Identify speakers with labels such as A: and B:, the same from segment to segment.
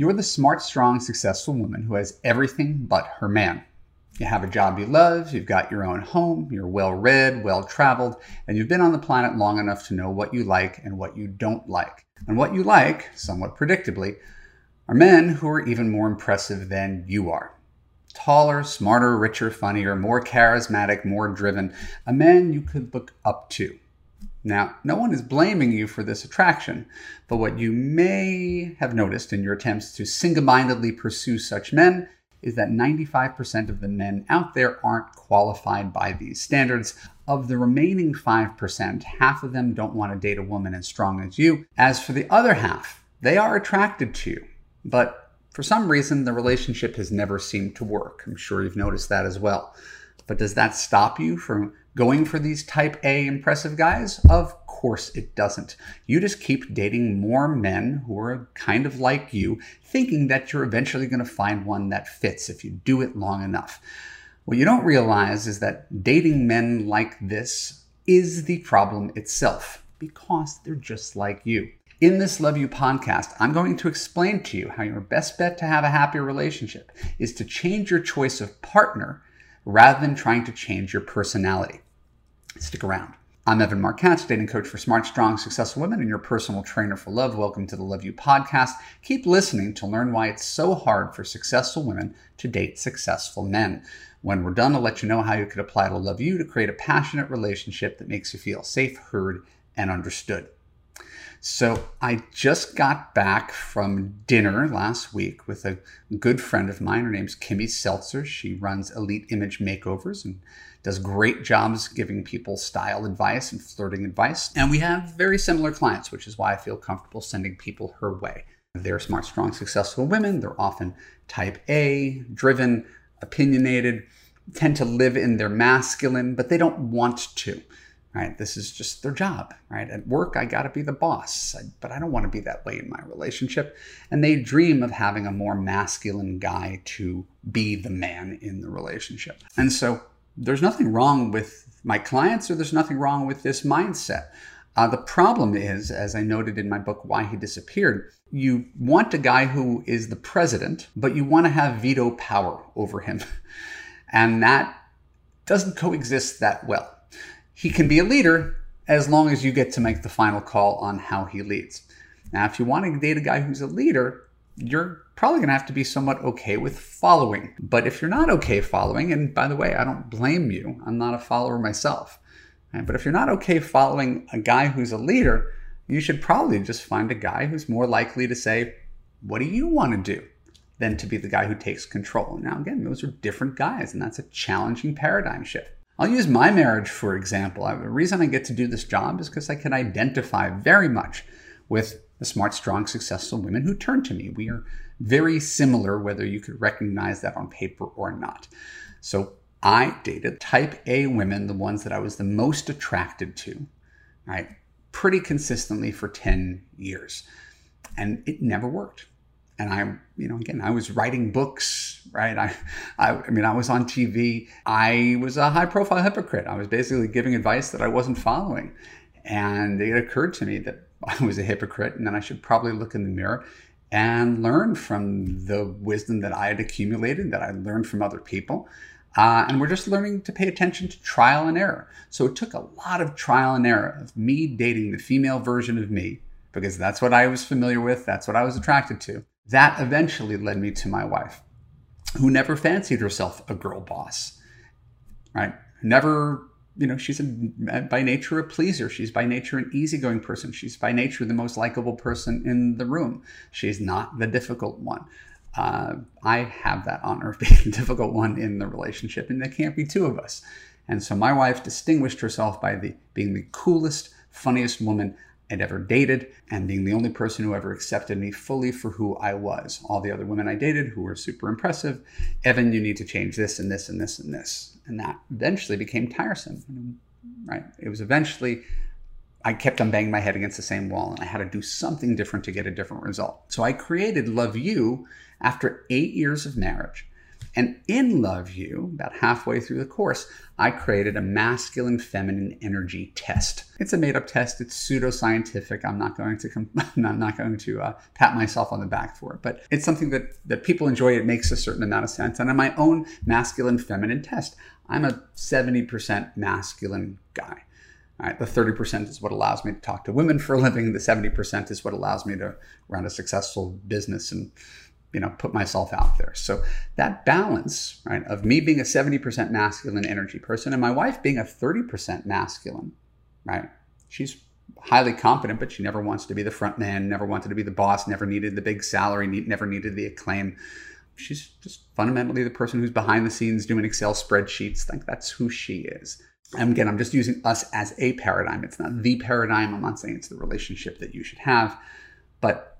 A: You're the smart, strong, successful woman who has everything but her man. You have a job you love, you've got your own home, you're well read, well traveled, and you've been on the planet long enough to know what you like and what you don't like. And what you like, somewhat predictably, are men who are even more impressive than you are. Taller, smarter, richer, funnier, more charismatic, more driven, a man you could look up to. Now, no one is blaming you for this attraction, but what you may have noticed in your attempts to single mindedly pursue such men is that 95% of the men out there aren't qualified by these standards. Of the remaining 5%, half of them don't want to date a woman as strong as you. As for the other half, they are attracted to you, but for some reason, the relationship has never seemed to work. I'm sure you've noticed that as well. But does that stop you from going for these type A impressive guys? Of course it doesn't. You just keep dating more men who are kind of like you, thinking that you're eventually going to find one that fits if you do it long enough. What you don't realize is that dating men like this is the problem itself because they're just like you. In this Love U podcast, I'm going to explain to you how your best bet to have a happy relationship is to change your choice of partner rather than trying to change your personality. Stick around. I'm Evan Marc Katz, dating coach for smart, strong, successful women, and your personal trainer for love. Welcome to the Love U podcast. Keep listening to learn why it's so hard for successful women to date successful men. When we're done, I'll let you know how you could apply to Love U to create a passionate relationship that makes you feel safe, heard, and understood. So I just got back from dinner last week with a good friend of mine. Her name's Kimmy Seltzer. She runs Elite Image Makeovers and does great jobs giving people style advice and flirting advice. And we have very similar clients, which is why I feel comfortable sending people her way. They're smart, strong, successful women. They're often type A, driven, opinionated, tend to live in their masculine, but they don't want to right? This is just their job, right? At work, I got to be the boss, but I don't want to be that way in my relationship. And they dream of having a more masculine guy to be the man in the relationship. And so there's nothing wrong with my clients or there's nothing wrong with this mindset. Uh, the problem is, as I noted in my book, Why He Disappeared, you want a guy who is the president, but you want to have veto power over him. And that doesn't coexist that well he can be a leader as long as you get to make the final call on how he leads. Now, if you want to date a guy who's a leader, you're probably going to have to be somewhat okay with following. But if you're not okay following, and by the way, I don't blame you, I'm not a follower myself. But if you're not okay following a guy who's a leader, you should probably just find a guy who's more likely to say, What do you want to do? than to be the guy who takes control. Now, again, those are different guys, and that's a challenging paradigm shift. I'll use my marriage for example. The reason I get to do this job is because I can identify very much with the smart, strong, successful women who turn to me. We are very similar, whether you could recognize that on paper or not. So I dated type A women, the ones that I was the most attracted to, right? Pretty consistently for 10 years. And it never worked and I, you know, again, I was writing books, right? I, I, I, mean, I was on TV. I was a high profile hypocrite. I was basically giving advice that I wasn't following. And it occurred to me that I was a hypocrite and then I should probably look in the mirror and learn from the wisdom that I had accumulated, that I learned from other people. Uh, and we're just learning to pay attention to trial and error. So it took a lot of trial and error of me dating the female version of me, because that's what I was familiar with, that's what I was attracted to that eventually led me to my wife, who never fancied herself a girl boss, right? Never, you know, she's a, by nature a pleaser. She's by nature an easygoing person. She's by nature the most likable person in the room. She's not the difficult one. Uh, I have that honor of being the difficult one in the relationship, and there can't be two of us. And so my wife distinguished herself by the, being the coolest, funniest woman I'd ever dated and being the only person who ever accepted me fully for who I was. All the other women I dated who were super impressive, Evan, you need to change this and this and this and this. And that eventually became tiresome, right? It was eventually, I kept on banging my head against the same wall and I had to do something different to get a different result. So I created Love U after eight years of marriage. And in Love U, about halfway through the course, I created a masculine feminine energy test. It's a made up test. It's pseudoscientific. I'm not going to com- I'm not going to uh, pat myself on the back for it, but it's something that that people enjoy. It makes a certain amount of sense. And in my own masculine feminine test, I'm a 70% masculine guy. All right, the 30% is what allows me to talk to women for a living. The 70% is what allows me to run a successful business and you know put myself out there. So that balance right of me being a 70% masculine energy person and my wife being a 30% masculine right? She's highly competent but she never wants to be the front man never wanted to be the boss never needed the big salary never needed the acclaim. She's just fundamentally the person who's behind the scenes doing excel spreadsheets. Think that's who she is. And again i'm just using us as a paradigm. It's not the paradigm. I'm not saying it's the relationship that you should have but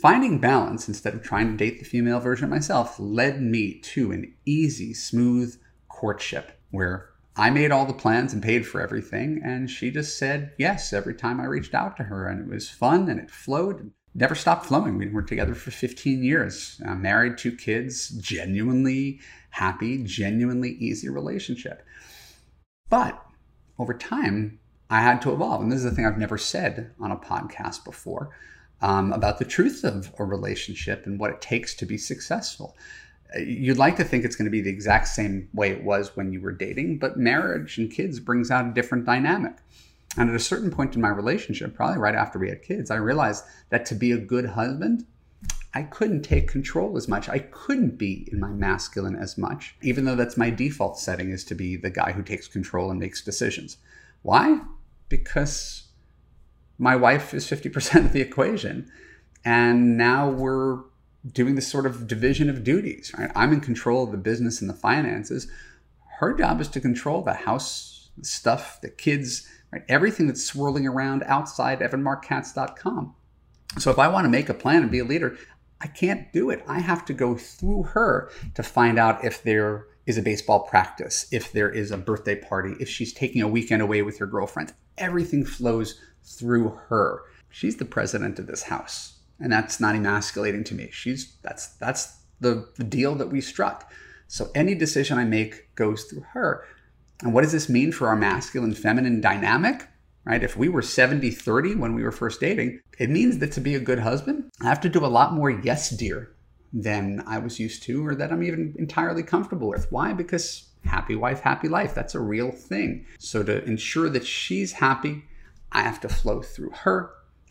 A: Finding balance instead of trying to date the female version of myself led me to an easy, smooth courtship where I made all the plans and paid for everything, and she just said yes every time I reached out to her, and it was fun and it flowed. Never stopped flowing. We were together for 15 years, uh, married, two kids, genuinely happy, genuinely easy relationship. But over time, I had to evolve. And this is the thing I've never said on a podcast before um, about the truth of a relationship and what it takes to be successful. You'd like to think it's going to be the exact same way it was when you were dating, but marriage and kids brings out a different dynamic. And at a certain point in my relationship, probably right after we had kids, I realized that to be a good husband, I couldn't take control as much. I couldn't be in my masculine as much, even though that's my default setting is to be the guy who takes control and makes decisions. Why? Because my wife is 50% of the equation. And now we're doing this sort of division of duties, right? I'm in control of the business and the finances. Her job is to control the house, stuff, the kids, right? Everything that's swirling around outside evanmarckatz.com. So if I want to make a plan and be a leader, I can't do it. I have to go through her to find out if there is a baseball practice, if there is a birthday party, if she's taking a weekend away with her girlfriend. Everything flows through her. She's the president of this house. And that's not emasculating to me. She's that's that's the, the deal that we struck. So any decision I make goes through her. And what does this mean for our masculine feminine dynamic? Right? If we were 70 30 when we were first dating, it means that to be a good husband, I have to do a lot more yes, dear than I was used to or that I'm even entirely comfortable with. Why? Because happy wife, happy life. That's a real thing. So to ensure that she's happy, I have to flow through her,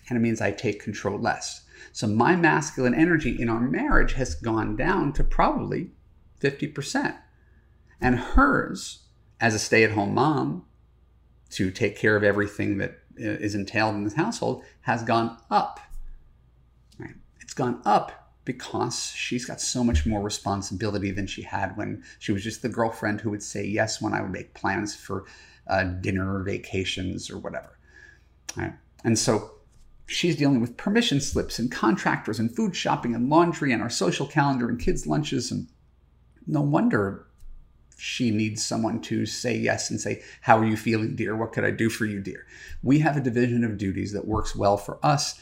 A: and it means I take control less. So my masculine energy in our marriage has gone down to probably 50%. And hers, as a stay at home mom, to take care of everything that is entailed in this household, has gone up. Right? It's gone up because she's got so much more responsibility than she had when she was just the girlfriend who would say yes when I would make plans for uh, dinner or vacations or whatever. Right? And so she's dealing with permission slips and contractors and food shopping and laundry and our social calendar and kids' lunches. And no wonder she needs someone to say yes and say, How are you feeling, dear? What could I do for you, dear? We have a division of duties that works well for us.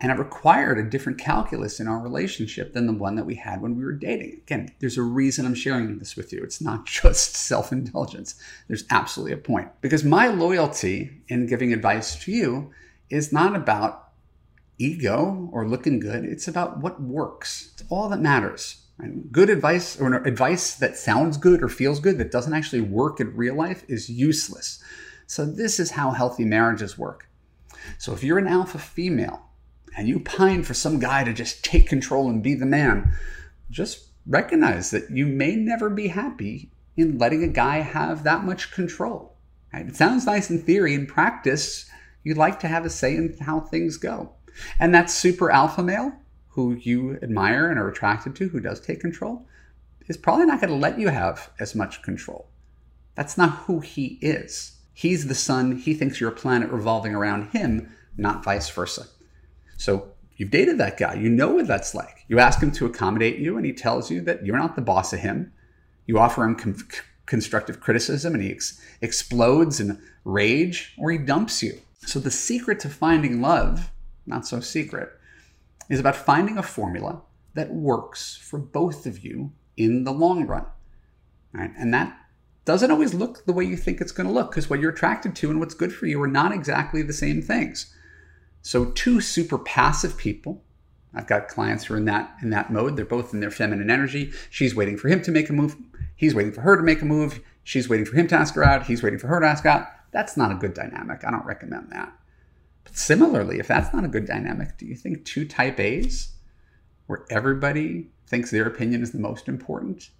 A: And it required a different calculus in our relationship than the one that we had when we were dating. Again, there's a reason I'm sharing this with you. It's not just self indulgence, there's absolutely a point. Because my loyalty in giving advice to you is not about ego or looking good, it's about what works. It's all that matters. Good advice or advice that sounds good or feels good that doesn't actually work in real life is useless. So, this is how healthy marriages work. So, if you're an alpha female, and you pine for some guy to just take control and be the man, just recognize that you may never be happy in letting a guy have that much control. Right? It sounds nice in theory. In practice, you'd like to have a say in how things go. And that super alpha male who you admire and are attracted to, who does take control, is probably not going to let you have as much control. That's not who he is. He's the sun. He thinks you're a planet revolving around him, not vice versa. So you've dated that guy. You know what that's like. You ask him to accommodate you, and he tells you that you're not the boss of him. You offer him com- constructive criticism, and he ex- explodes in rage, or he dumps you. So the secret to finding love, not so secret, is about finding a formula that works for both of you in the long run. Right? And that doesn't always look the way you think it's going to look because what you're attracted to and what's good for you are not exactly the same things. So two super passive people I've got clients who are in that in that mode. They're both in their feminine energy. She's waiting for him to make a move. He's waiting for her to make a move. She's waiting for him to ask her out. He's waiting for her to ask out. That's not a good dynamic. I don't recommend that. But similarly, if that's not a good dynamic, do you think two type A's, where everybody thinks their opinion is the most important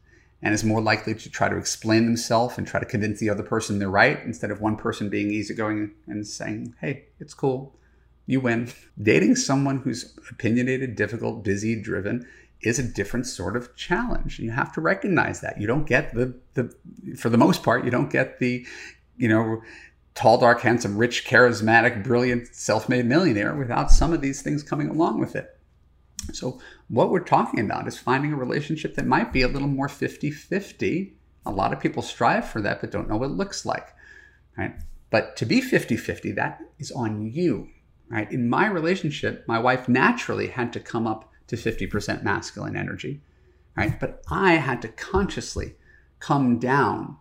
A: and is more likely to try to explain themselves and try to convince the other person they're right instead of one person being easygoing and saying, hey, it's cool, you win. Dating someone who's opinionated, difficult, busy, driven is a different sort of challenge. You have to recognize that. You don't get the the for the most part, you don't get the, you know, tall, dark, handsome, rich, charismatic, brilliant, self-made millionaire without some of these things coming along with it. So what we're talking about is finding a relationship that might be a little more 50-50. A lot of people strive for that but don't know what it looks like. Right? But to be 50-50, that is on you right? In my relationship, my wife naturally had to come up to 50% masculine energy, right? But I had to consciously come down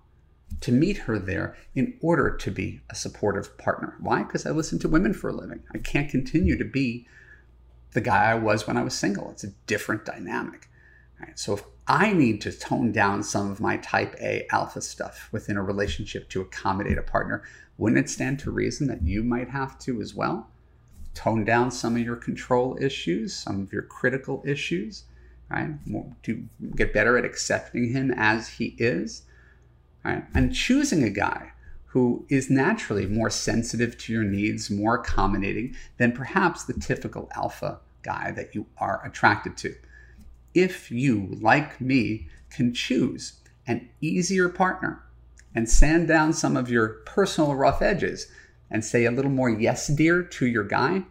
A: to meet her there in order to be a supportive partner. Why? Because I listen to women for a living. I can't continue to be the guy I was when I was single. It's a different dynamic. Right? So if I need to tone down some of my type A alpha stuff within a relationship to accommodate a partner, wouldn't it stand to reason that you might have to as well? Tone down some of your control issues, some of your critical issues, right? To get better at accepting him as he is, right? And choosing a guy who is naturally more sensitive to your needs, more accommodating than perhaps the typical alpha guy that you are attracted to. If you, like me, can choose an easier partner and sand down some of your personal rough edges and say a little more yes, dear to your guy,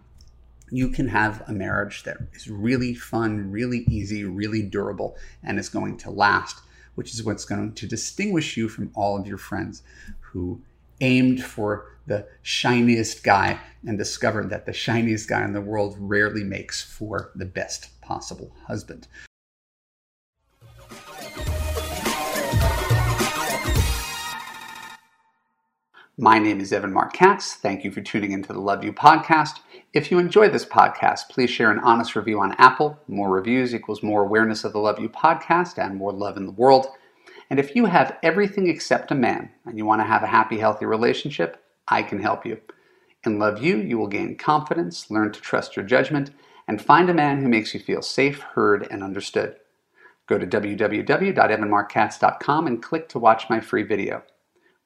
A: you can have a marriage that is really fun, really easy, really durable, and is going to last, which is what's going to distinguish you from all of your friends who aimed for the shiniest guy and discovered that the shiniest guy in the world rarely makes for the best possible husband. My name is Evan Marc Katz. Thank you for tuning into the Love U podcast. If you enjoyed this podcast, please share an honest review on Apple. More reviews equals more awareness of the Love U podcast and more love in the world. And if you have everything except a man and you want to have a happy, healthy relationship, I can help you. In Love U, you will gain confidence, learn to trust your judgment, and find a man who makes you feel safe, heard, and understood. Go to www.evanmarckatz.com and click to watch my free video.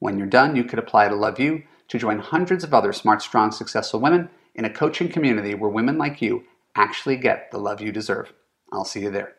A: When you're done, you could apply to Love U to join hundreds of other smart, strong, successful women in a coaching community where women like you actually get the love you deserve. I'll see you there.